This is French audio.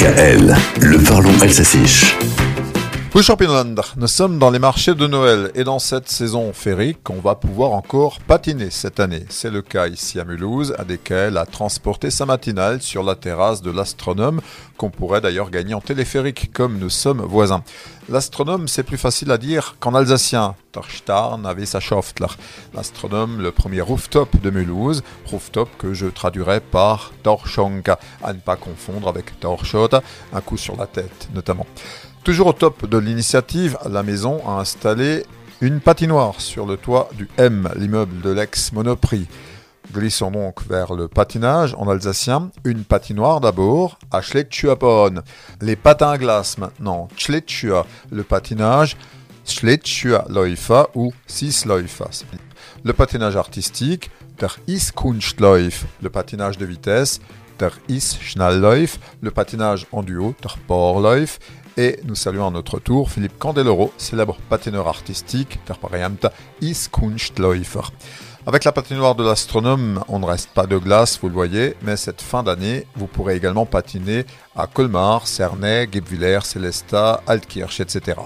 DKL, le parlons Elsassiche. Oui, nous sommes dans les marchés de Noël et dans cette saison féerique, on va pouvoir encore patiner cette année. C'est le cas ici à Mulhouse, desquels a transporté sa matinale sur la terrasse de l'astronome, qu'on pourrait d'ailleurs gagner en téléphérique, comme nous sommes voisins. L'astronome, c'est plus facile à dire qu'en alsacien. Tarstarn avait sa L'astronome, le premier rooftop de Mulhouse, rooftop que je traduirais par Torschonka, à ne pas confondre avec Torschota, un coup sur la tête notamment. Toujours au top de l'initiative, la maison a installé une patinoire sur le toit du M, l'immeuble de l'ex-Monoprix. Glissons donc vers le patinage en alsacien. Une patinoire d'abord à Schlettchuapon. Les patins à glace maintenant. Schlettchua, le patinage. Schlettchua-Läufer ou Sisläufer. Le patinage artistique. Der Iskunstläuf, le patinage de vitesse. Der Is-Schnellläuf, le patinage en duo. Der Borläuf et nous saluons à notre tour Philippe Candeloro, célèbre patineur artistique, Is Kunstläufer. Avec la patinoire de l'astronome, on ne reste pas de glace, vous le voyez, mais cette fin d'année, vous pourrez également patiner à Colmar, Cernay, Guebwiller, Célestat, Altkirch, etc.